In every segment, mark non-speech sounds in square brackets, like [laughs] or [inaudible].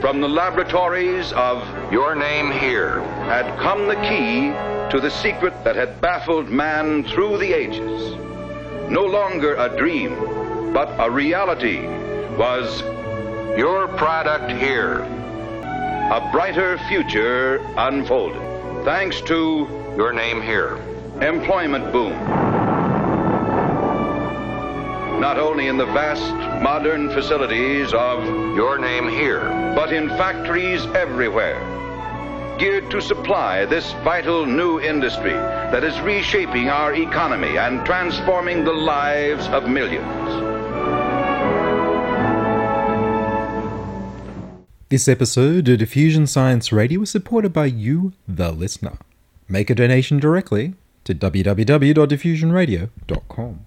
From the laboratories of Your name here. had come the key to the secret that had baffled man through the ages. No longer a dream, but a reality was Your product here. a brighter future unfolded. Thanks to Your name here. employment boom. Not only in the vast modern facilities of, Your name here. but in factories everywhere, geared to supply this vital new industry that is reshaping our economy and transforming the lives of millions. This episode of Diffusion Science Radio is supported by you, the listener. Make a donation directly to www.diffusionradio.com.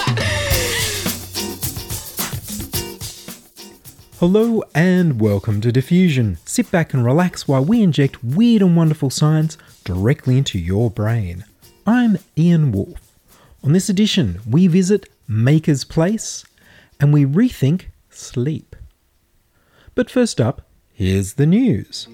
Hello and welcome to Diffusion. Sit back and relax while we inject weird and wonderful science directly into your brain. I'm Ian Wolfe. On this edition, we visit Maker's Place and we rethink sleep. But first up, here's the news.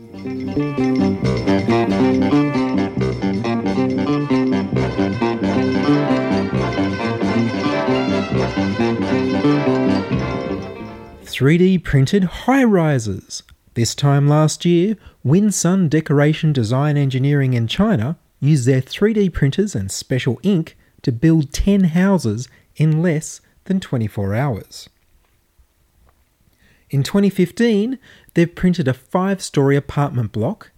Three D printed high rises. This time last year, Winsun Decoration Design Engineering in China used their 3D printers and special ink to build 10 houses in less than 24 hours. In 2015, they've printed a five story apartment block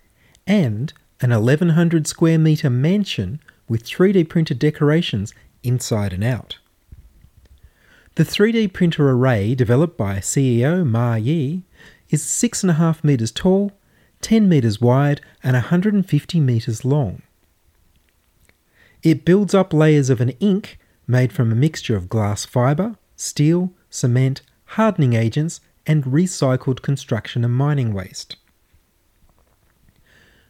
and an 1100 square metre mansion with 3D printed decorations inside and out. The 3D printer array developed by CEO Ma Yi is 6.5 metres tall, 10 metres wide, and 150 metres long. It builds up layers of an ink made from a mixture of glass fibre, steel, cement, hardening agents, and recycled construction and mining waste.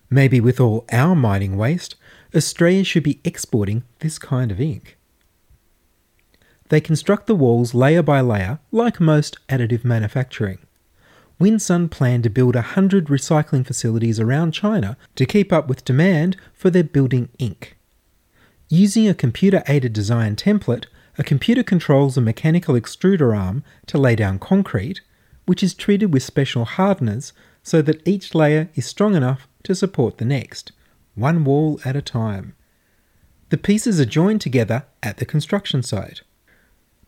Maybe with all our mining waste, Australia should be exporting this kind of ink. They construct the walls layer by layer, like most additive manufacturing. Winsun plan to build 100 recycling facilities around China to keep up with demand for their building ink. Using a computer aided design template, a computer controls a mechanical extruder arm to lay down concrete, which is treated with special hardeners so that each layer is strong enough to support the next, one wall at a time. The pieces are joined together at the construction site.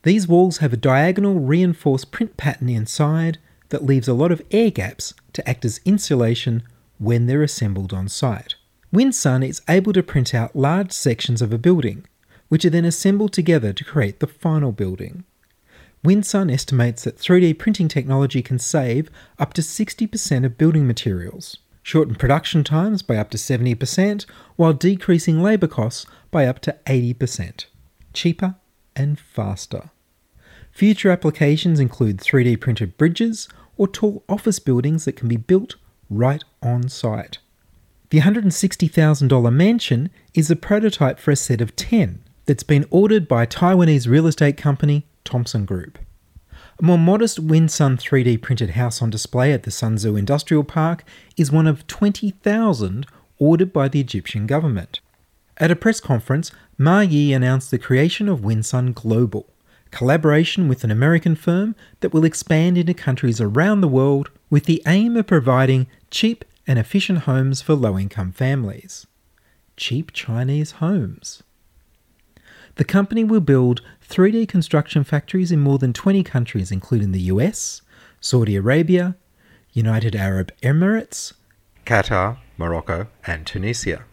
These walls have a diagonal reinforced print pattern inside that leaves a lot of air gaps to act as insulation when they're assembled on site. Winsun is able to print out large sections of a building, which are then assembled together to create the final building. Winsun estimates that 3D printing technology can save up to 60% of building materials, shorten production times by up to 70%, while decreasing labour costs by up to 80%. Cheaper and faster. Future applications include 3D printed bridges or tall office buildings that can be built right on site. The $160,000 mansion is a prototype for a set of 10 that's been ordered by Taiwanese real estate company Thompson Group. A more modest Winsun 3D printed house on display at the Suzhou Industrial Park is one of 20,000 ordered by the Egyptian government. At a press conference, Ma Yi announced the creation of Winsun Global, collaboration with an American firm that will expand into countries around the world with the aim of providing cheap and efficient homes for low income families. Cheap Chinese homes. The company will build 3D construction factories in more than 20 countries, including the US, Saudi Arabia, United Arab Emirates, Qatar, Morocco, and Tunisia.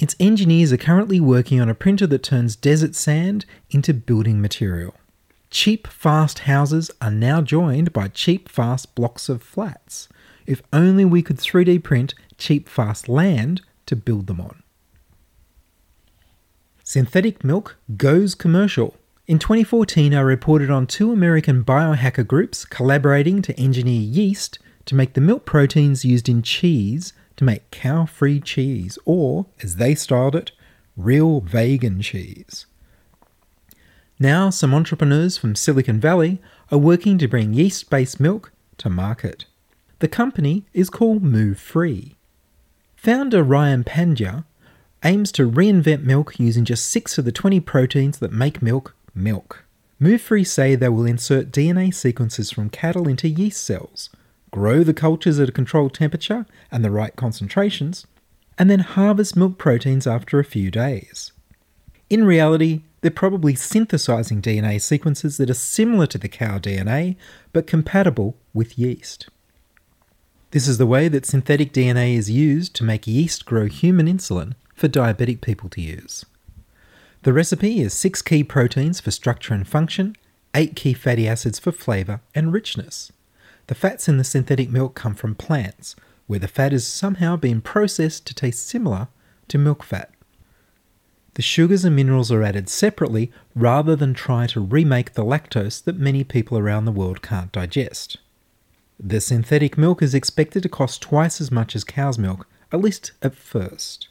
Its engineers are currently working on a printer that turns desert sand into building material. Cheap, fast houses are now joined by cheap, fast blocks of flats. if only we could 3D print cheap, fast land to build them on. Synthetic milk goes commercial. In 2014, I reported on two American biohacker groups collaborating to engineer yeast to make the milk proteins used in cheese to make cow free cheese, or, as they styled it, real vegan cheese. Now, some entrepreneurs from Silicon Valley are working to bring yeast based milk to market. The company is called Muufri. Founder Ryan Pandya aims to reinvent milk using just six of the 20 proteins that make milk milk. Muufri say they will insert DNA sequences from cattle into yeast cells, grow the cultures at a controlled temperature and the right concentrations, and then harvest milk proteins after a few days. In reality, they're probably synthesizing DNA sequences that are similar to the cow DNA but compatible with yeast. This is the way that synthetic DNA is used to make yeast grow human insulin for diabetic people to use. The recipe is six key proteins for structure and function, eight key fatty acids for flavour and richness. The fats in the synthetic milk come from plants, where the fat is somehow being processed to taste similar to milk fat. The sugars and minerals are added separately rather than try to remake the lactose that many people around the world can't digest. The synthetic milk is expected to cost twice as much as cow's milk, at least at first.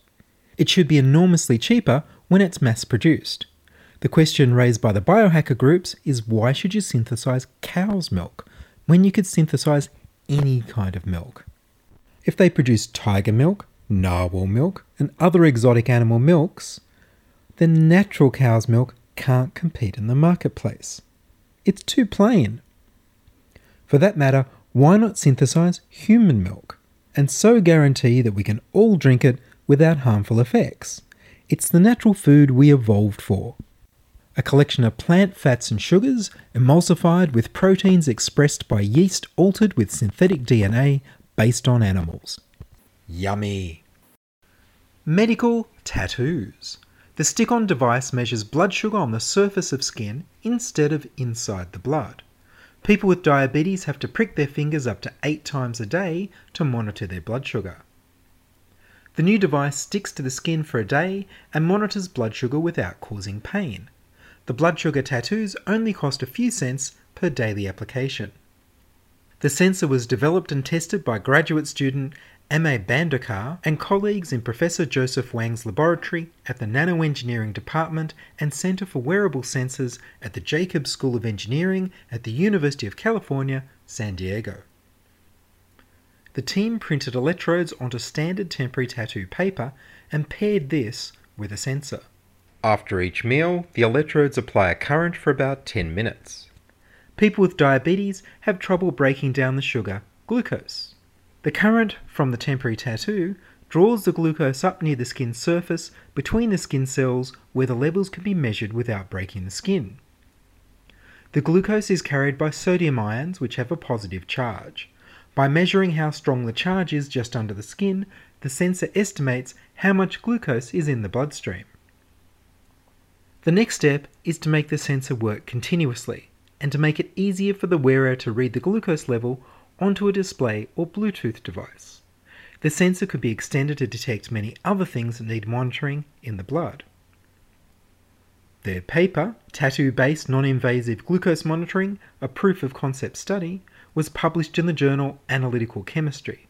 It should be enormously cheaper when it's mass produced. The question raised by the biohacker groups is why should you synthesize cow's milk when you could synthesize any kind of milk? If they produce tiger milk, narwhal milk, and other exotic animal milks, then natural cow's milk can't compete in the marketplace. It's too plain. For that matter, why not synthesize human milk and so guarantee that we can all drink it without harmful effects? It's the natural food we evolved for. A collection of plant fats and sugars emulsified with proteins expressed by yeast altered with synthetic DNA based on animals. Yummy! Medical tattoos. The stick on device measures blood sugar on the surface of skin instead of inside the blood. People with diabetes have to prick their fingers up to eight times a day to monitor their blood sugar. The new device sticks to the skin for a day and monitors blood sugar without causing pain. The blood sugar tattoos only cost a few cents per daily application. The sensor was developed and tested by graduate student Amay Bandodkar and colleagues in Professor Joseph Wang's laboratory at the Nanoengineering Department and Center for Wearable Sensors at the Jacobs School of Engineering at the University of California, San Diego. The team printed electrodes onto standard temporary tattoo paper and paired this with a sensor. After each meal, the electrodes apply a current for about 10 minutes. People with diabetes have trouble breaking down the sugar, glucose. The current from the temporary tattoo draws the glucose up near the skin surface between the skin cells where the levels can be measured without breaking the skin. The glucose is carried by sodium ions which have a positive charge. By measuring how strong the charge is just under the skin, the sensor estimates how much glucose is in the bloodstream. The next step is to make the sensor work continuously and to make it easier for the wearer to read the glucose level onto a display or Bluetooth device. The sensor could be extended to detect many other things that need monitoring in the blood. Their paper, Tattoo Based Non Invasive Glucose Monitoring, a Proof of Concept Study, was published in the journal Analytical Chemistry.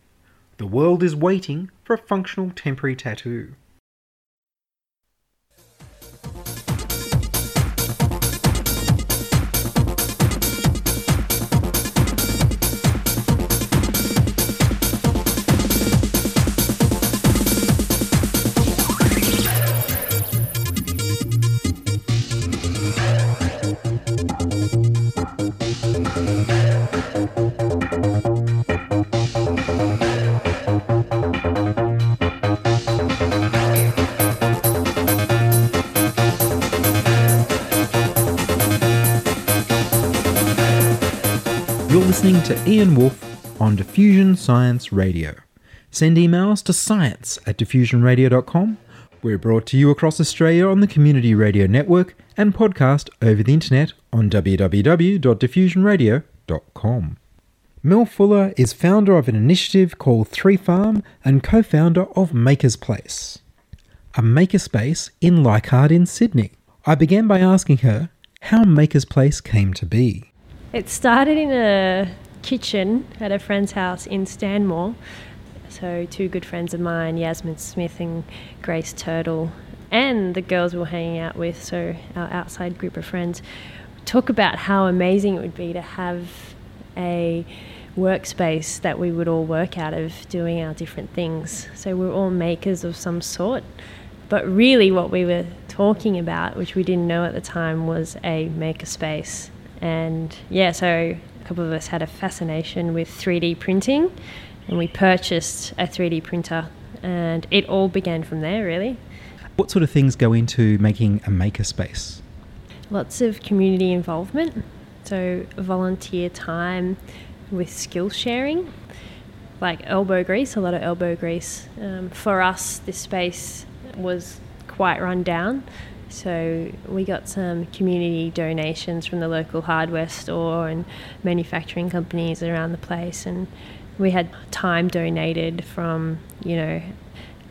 The world is waiting for a functional temporary tattoo. To Ian Wolfe on Diffusion Science Radio. Send emails to science at diffusionradio.com. We're brought to you across Australia on the Community Radio Network and podcast over the internet on www.diffusionradio.com. Mel Fuller is founder of an initiative called Three Farm and co founder of Maker's Place, a makerspace in Leichhardt in Sydney. I began by asking her how Maker's Place came to be. It started in a kitchen at a friend's house in Stanmore. So, two good friends of mine, Yasmin Smith and Grace Turtle, and the girls we were hanging out with, so our outside group of friends, talk about how amazing it would be to have a workspace that we would all work out of doing our different things. So, we're all makers of some sort. But really, what we were talking about, which we didn't know at the time, was a makerspace. And yeah, so couple of us had a fascination with 3D printing, and we purchased a 3D printer, and it all began from there, really. What sort of things go into making a makerspace? Lots of community involvement, so volunteer time with skill sharing, like elbow grease, a lot of elbow grease. Um, for us, this space was quite run down. So we got some community donations from the local hardware store and manufacturing companies around the place, and we had time donated from you know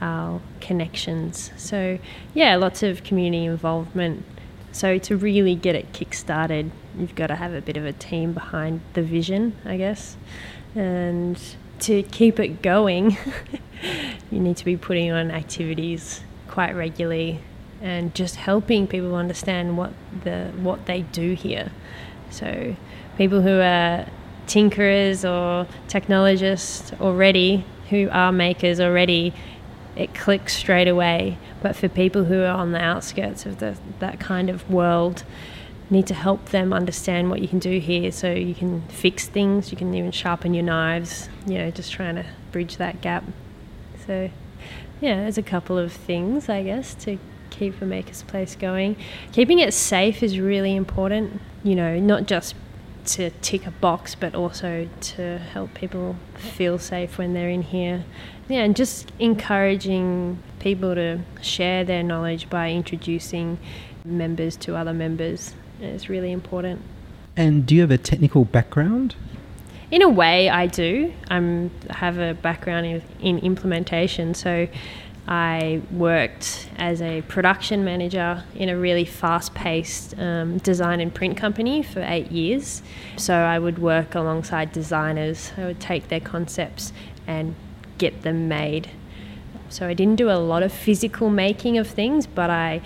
our connections. So yeah, lots of community involvement. So to really get it kick-started, you've got to have a bit of a team behind the vision, I guess, and to keep it going, [laughs] you need to be putting on activities quite regularly and just helping people understand what the what they do here. So people who are tinkerers or technologists already, who are makers already, it clicks straight away. But for people who are on the outskirts of the, that kind of world, need to help them understand what you can do here so you can fix things, you can even sharpen your knives, you know, just trying to bridge that gap. So yeah, there's a couple of things, I guess, to keep a maker's place going. Keeping it safe is really important, you know, not just to tick a box, but also to help people feel safe when they're in here. Yeah, and just encouraging people to share their knowledge by introducing members to other members is really important. And do you have a technical background? In a way, I do. I'm, I have a background in, in implementation, so I worked as a production manager in a really fast paced um, design and print company for eight years. So I would work alongside designers, I would take their concepts and get them made. So I didn't do a lot of physical making of things, but I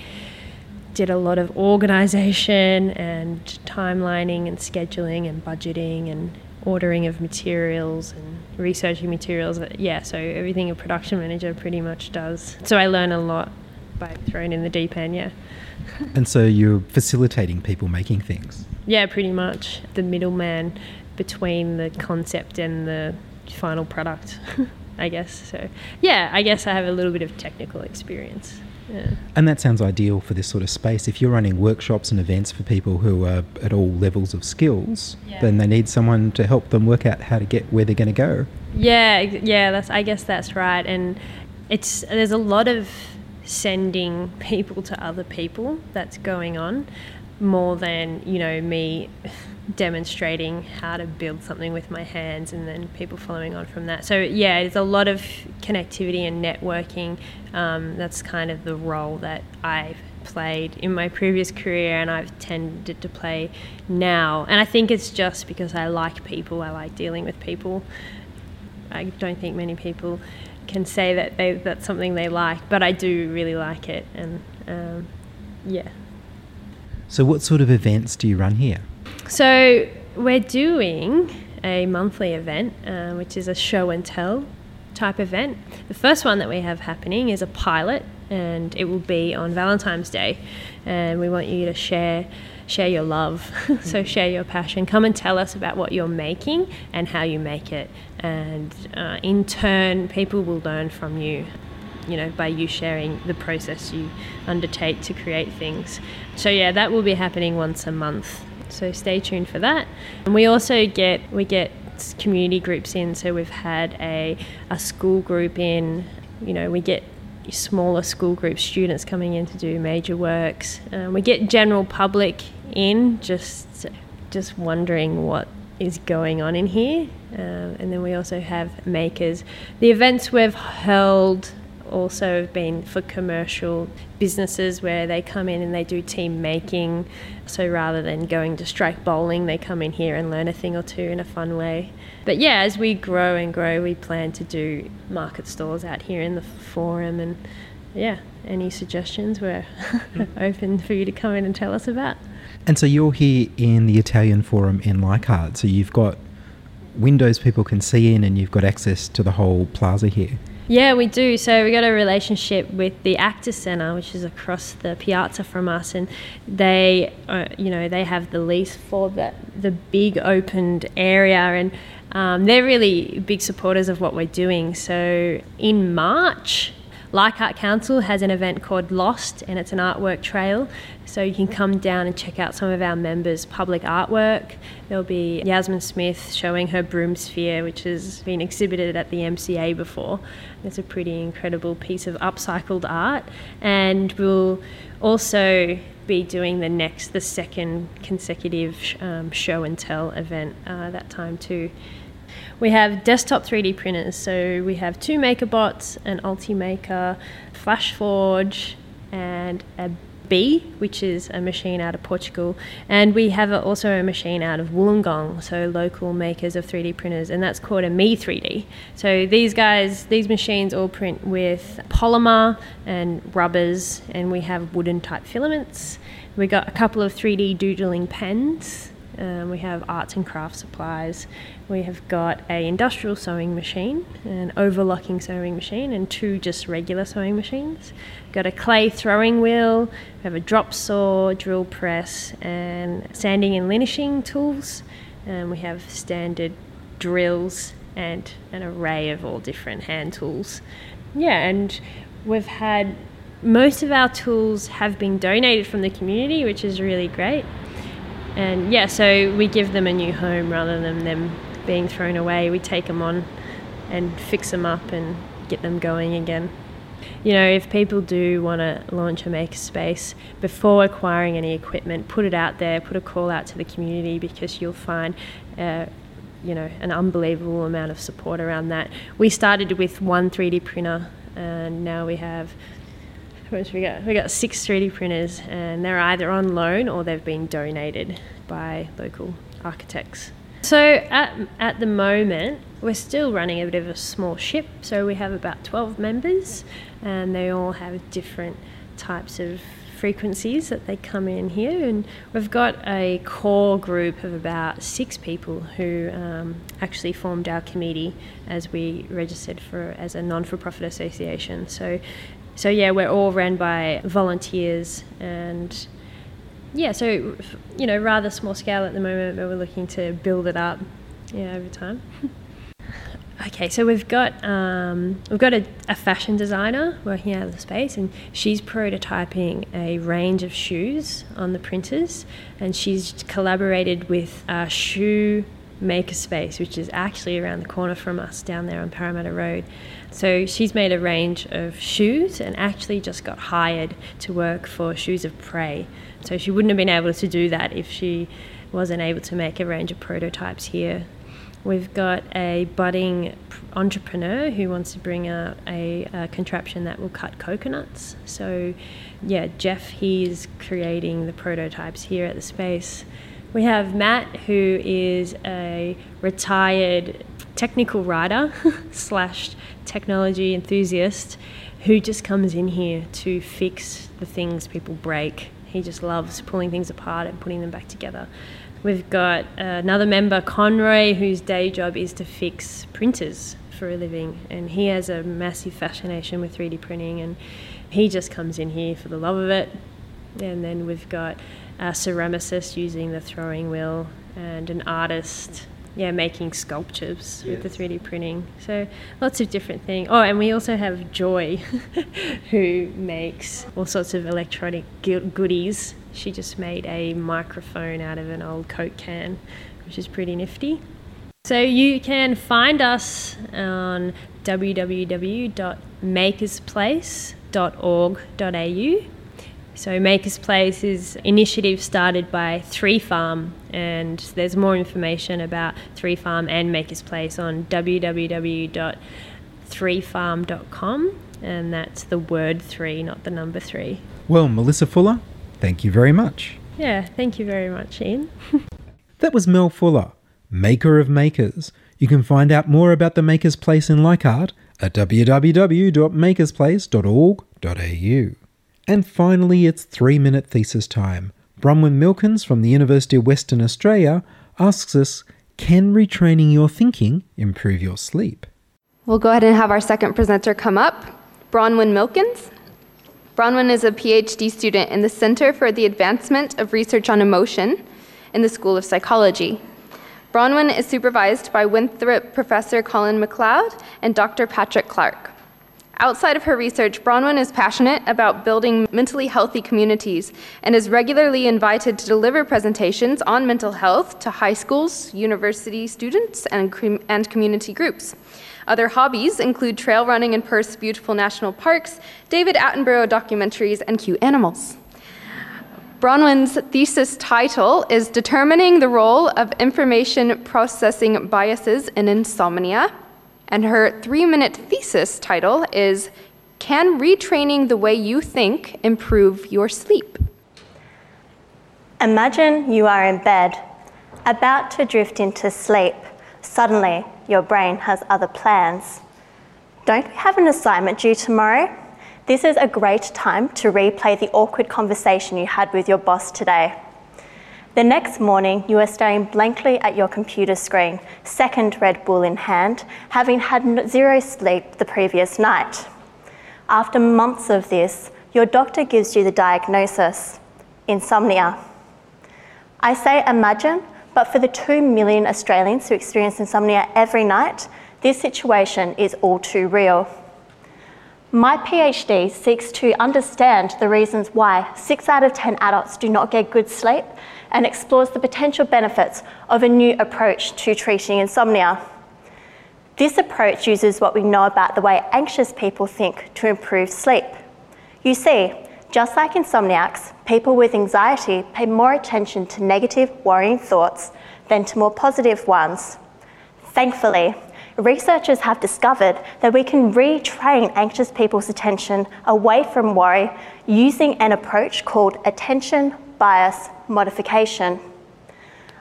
did a lot of organization and timelining and scheduling and budgeting and ordering of materials and researching materials. Yeah, so everything a production manager pretty much does. So I learn a lot by thrown in the deep end, yeah. [laughs] and so you're facilitating people making things? Yeah, pretty much. The middleman between the concept and the final product, [laughs] I guess. So, yeah, I guess I have a little bit of technical experience. Yeah. And that sounds ideal for this sort of space. If you're running workshops and events for people who are at all levels of skills, Yeah. then they need someone to help them work out how to get where they're going to go. Yeah, yeah, that's I guess that's right. And it's there's a lot of sending [laughs] people to other people that's going on more than, you know, me demonstrating how to build something with my hands and then people following on from that. So yeah, it's a lot of connectivity and networking. Um, that's kind of the role that I've played in my previous career and I've tended to play now. And I think it's just because I like people, I like dealing with people. I don't think many people can say that they, that's something they like, but I do really like it. And um, yeah. So, what sort of events do you run here? So we're doing a monthly event, uh, which is a show and tell type event. The first one that we have happening is a pilot, and it will be on Valentine's Day. And we want you to share share your love, [laughs] so share your passion. Come and tell us about what you're making and how you make it, and uh, in turn, people will learn from you you know, by you sharing the process you undertake to create things. So yeah, that will be happening once a month. So stay tuned for that. And we also get we get community groups in. So we've had a a school group in. You know, we get smaller school group students coming in to do major works. Um, we get general public in just just wondering what is going on in here. Um, and then we also have makers. The events we've held also been for commercial businesses where they come in and they do team making. So rather than going to strike bowling, they come in here and learn a thing or two in a fun way. But yeah, as we grow and grow, we plan to do market stalls out here in the forum. And yeah, any suggestions, we're [laughs] open for you to come in and tell us about. And so you're here in the Italian Forum in Leichhardt. So you've got windows people can see in, and you've got access to the whole plaza here. Yeah, we do. So we got a relationship with the Actor Centre, which is across the piazza from us, and they, uh, you know, they have the lease for the the big opened area, and um, they're really big supporters of what we're doing. So in March, Leichhardt Council has an event called Lost, and it's an artwork trail. So you can come down and check out some of our members' public artwork. There'll be Yasmin Smith showing her broom sphere, which has been exhibited at the MCA before. It's a pretty incredible piece of upcycled art, and we'll also be doing the next, the second consecutive um, show and tell event uh, that time too. We have desktop 3D printers, so we have two MakerBots, an Ultimaker, FlashForge, and a B, which is a machine out of Portugal, and we have also a machine out of Wollongong, so local makers of 3D printers, and that's called a Me 3D. So these guys, these machines all print with polymer and rubbers, and we have wooden type filaments. We got a couple of 3D doodling pens. Um, we have arts and craft supplies. We have got a industrial sewing machine, an overlocking sewing machine, and two just regular sewing machines. We've Got a clay throwing wheel. We have a drop saw, drill press, and sanding and linishing tools. And we have standard drills and an array of all different hand tools. Yeah, and we've had most of our tools have been donated from the community, which is really great. And yeah, so we give them a new home rather than them being thrown away. We take them on and fix them up and get them going again. You know, if people do want to launch a makerspace before acquiring any equipment, put it out there, put a call out to the community because you'll find, uh, you know, an unbelievable amount of support around that. We started with one 3D printer, and now we have we got? We got six 3D printers, and they're either on loan or they've been donated by local architects. So at, at the moment, we're still running a bit of a small ship. So we have about 12 members, and they all have different types of frequencies that they come in here. And we've got a core group of about six people who um, actually formed our committee as we registered for as a non-for-profit association. So so yeah, we're all run by volunteers and yeah, so you know, rather small scale at the moment, but we're looking to build it up, yeah, over time. [laughs] okay, so we've got um, we've got a, a, fashion designer working out of the space, and she's prototyping a range of shoes on the printers, and she's collaborated with a shoe makerspace, which is actually around the corner from us down there on Parramatta Road. So she's made a range of shoes and actually just got hired to work for Shoes of Prey. So she wouldn't have been able to do that if she wasn't able to make a range of prototypes here. We've got a budding entrepreneur who wants to bring out a, a, contraption that will cut coconuts. So, yeah, Jeff, he's creating the prototypes here at the space. We have Matt, who is a retired technical writer [laughs] slash technology enthusiast who just comes in here to fix the things people break. He just loves pulling things apart and putting them back together. We've got another member, Conroy, whose day job is to fix printers for a living, and he has a massive fascination with 3D printing, and he just comes in here for the love of it. And then we've got a ceramicist using the throwing wheel, and an artist yeah, making sculptures yes. with the 3D printing. So lots of different things. Oh, and we also have Joy, [laughs] who makes all sorts of electronic goodies. She just made a microphone out of an old Coke can, which is pretty nifty. So you can find us on www.makersplace.org.au So Makers Place is initiative started by Three Farm, and there's more information about Three Farm and Makers Place on www.threefarm.com, and that's the word three, not the number three. Well, Melissa Fuller, thank you very much. Yeah, thank you very much, Ian. [laughs] That was Mel Fuller, maker of makers. You can find out more about the Makers Place in Leichhardt at www.makersplace.org.au. And finally, it's three minute thesis time. Bronwyn Milkins from the University of Western Australia asks us Can retraining your thinking improve your sleep? We'll go ahead and have our second presenter come up, Bronwyn Milkins. Bronwyn is a PhD student in the Center for the Advancement of Research on Emotion in the School of Psychology. Bronwyn is supervised by Winthrop Professor Colin MacLeod and Dr. Patrick Clark. Outside of her research, Bronwyn is passionate about building mentally healthy communities and is regularly invited to deliver presentations on mental health to high schools, university students, and, com- and community groups. Other hobbies include trail running in Perth's beautiful national parks, David Attenborough documentaries, and cute animals. Bronwyn's thesis title is Determining the Role of Information Processing Biases in Insomnia, and her three minute thesis title is Can Retraining the Way You Think Improve Your Sleep? Imagine you are in bed, about to drift into sleep. Suddenly, your brain has other plans. Don't we have an assignment due tomorrow? This is a great time to replay the awkward conversation you had with your boss today. The next morning, you are staring blankly at your computer screen, second Red Bull in hand, having had zero sleep the previous night. After months of this, your doctor gives you the diagnosis insomnia. I say imagine, but for the 2 million Australians who experience insomnia every night, this situation is all too real. My PhD seeks to understand the reasons why 6 out of 10 adults do not get good sleep and explores the potential benefits of a new approach to treating insomnia. This approach uses what we know about the way anxious people think to improve sleep. You see, just like insomniacs, people with anxiety pay more attention to negative, worrying thoughts than to more positive ones. Thankfully, researchers have discovered that we can retrain anxious people's attention away from worry using an approach called attention bias modification.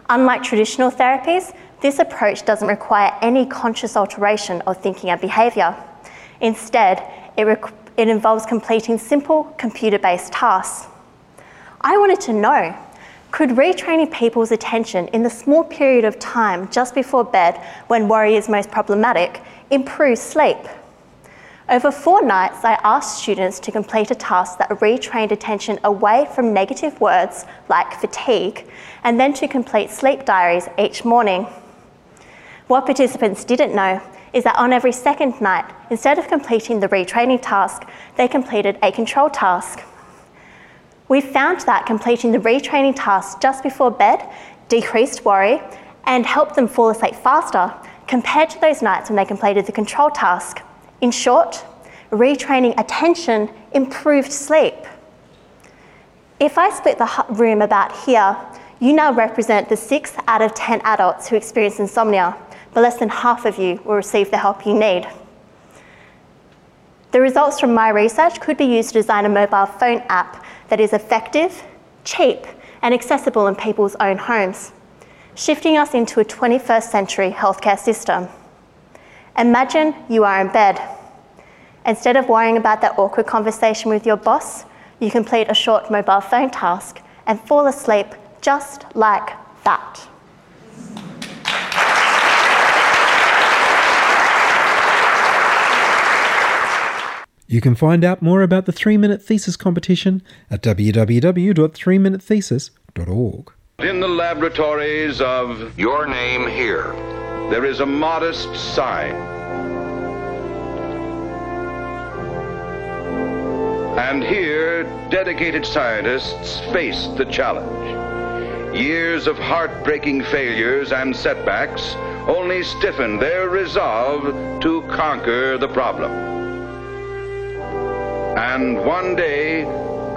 Unlike traditional therapies, this approach doesn't require any conscious alteration of thinking and behaviour. Instead, it, it involves completing simple computer based tasks. I wanted to know could retraining people's attention in the small period of time just before bed when worry is most problematic improve sleep? Over four nights, I asked students to complete a task that retrained attention away from negative words like fatigue and then to complete sleep diaries each morning. What participants didn't know is that on every second night, instead of completing the retraining task, they completed a control task. We found that completing the retraining task just before bed decreased worry and helped them fall asleep faster compared to those nights when they completed the control task. In short, retraining attention improved sleep. If I split the room about here, you now represent the 6 out of 10 adults who experience insomnia, but less than half of you will receive the help you need. The results from my research could be used to design a mobile phone app that is effective, cheap, and accessible in people's own homes, shifting us into a 21st century healthcare system. Imagine you are in bed. Instead of worrying about that awkward conversation with your boss, you complete a short mobile phone task and fall asleep just like that. You can find out more about the 3 Minute Thesis competition at www.3minutethesis.org. In the laboratories of Your Name Here, there is a modest sign. And here, dedicated scientists face the challenge. Years of heartbreaking failures and setbacks only stiffen their resolve to conquer the problem. And one day,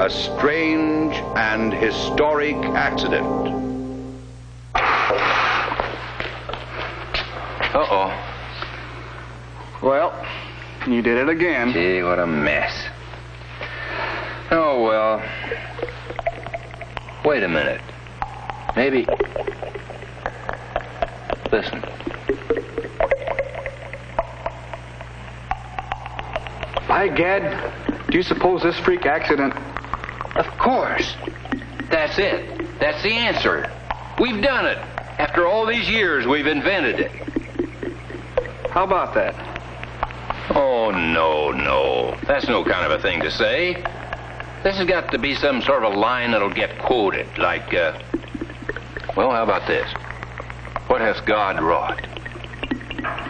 a strange and historic accident. Uh-oh. Well, you did it again. Gee, what a mess. Oh, well. Wait a minute. Maybe. Listen. By gad, do you suppose this freak accident? Of course. That's it. That's the answer. We've done it. After all these years, we've invented it. How about that? Oh, no, no. That's no kind of a thing to say. This has got to be some sort of a line that'll get quoted, like, uh, well, how about this? What hath God wrought?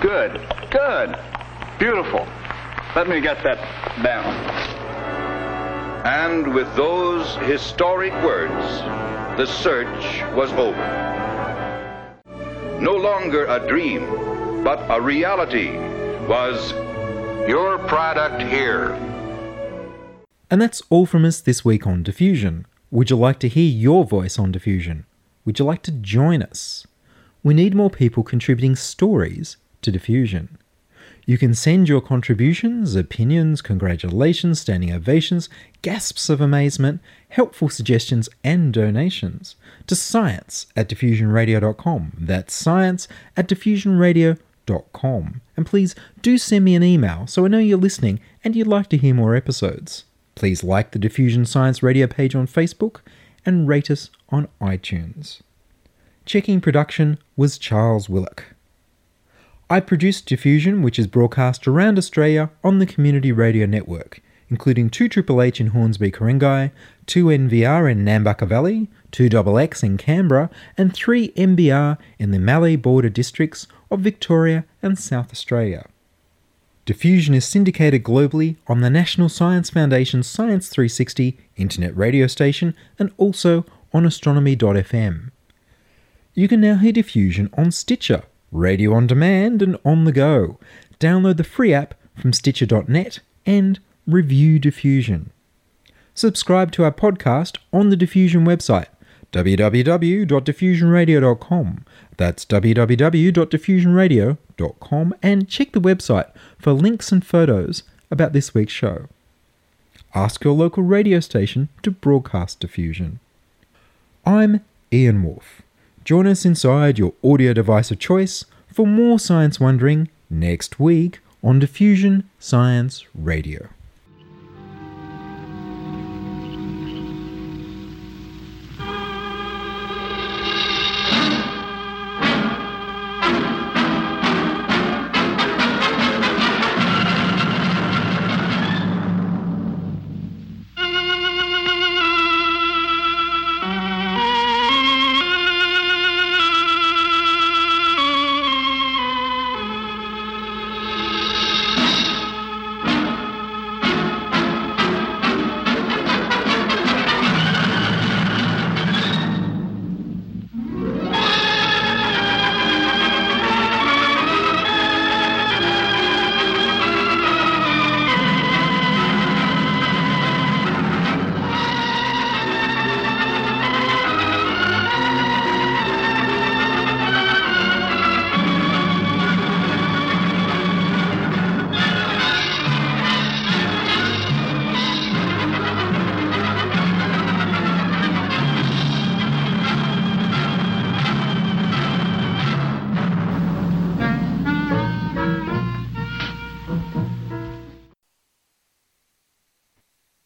Good. Good. Beautiful. Let me get that down. And with those historic words, the search was over. No longer a dream, but a reality was Your product here. And that's all from us this week on Diffusion. Would you like to hear your voice on Diffusion? Would you like to join us? We need more people contributing stories to Diffusion. You can send your contributions, opinions, congratulations, standing ovations, gasps of amazement, helpful suggestions, and donations to science at diffusionradio.com. That's science at diffusionradio.com. And please do send me an email so I know you're listening and you'd like to hear more episodes. Please like the Diffusion Science Radio page on Facebook and rate us on iTunes. Checking production was Charles Willock. I produce Diffusion, which is broadcast around Australia on the Community Radio Network, including 2 Triple H in Hornsby, Ku-ring-gai, 2 NVR in Nambucca Valley, 2 XX in Canberra, and 3 MBR in the Mallee border districts of Victoria and South Australia. Diffusion is syndicated globally on the National Science Foundation's Science 360 internet radio station and also on astronomy.fm. You can now hear Diffusion on Stitcher, radio on demand, and on the go. Download the free app from Stitcher.net and review Diffusion. Subscribe to our podcast on the Diffusion website, www.diffusionradio.com. That's www.diffusionradio.com, and check the website for links and photos about this week's show. Ask your local radio station to broadcast Diffusion. I'm Ian Wolfe. Join us inside your audio device of choice for more science wondering next week on Diffusion Science Radio.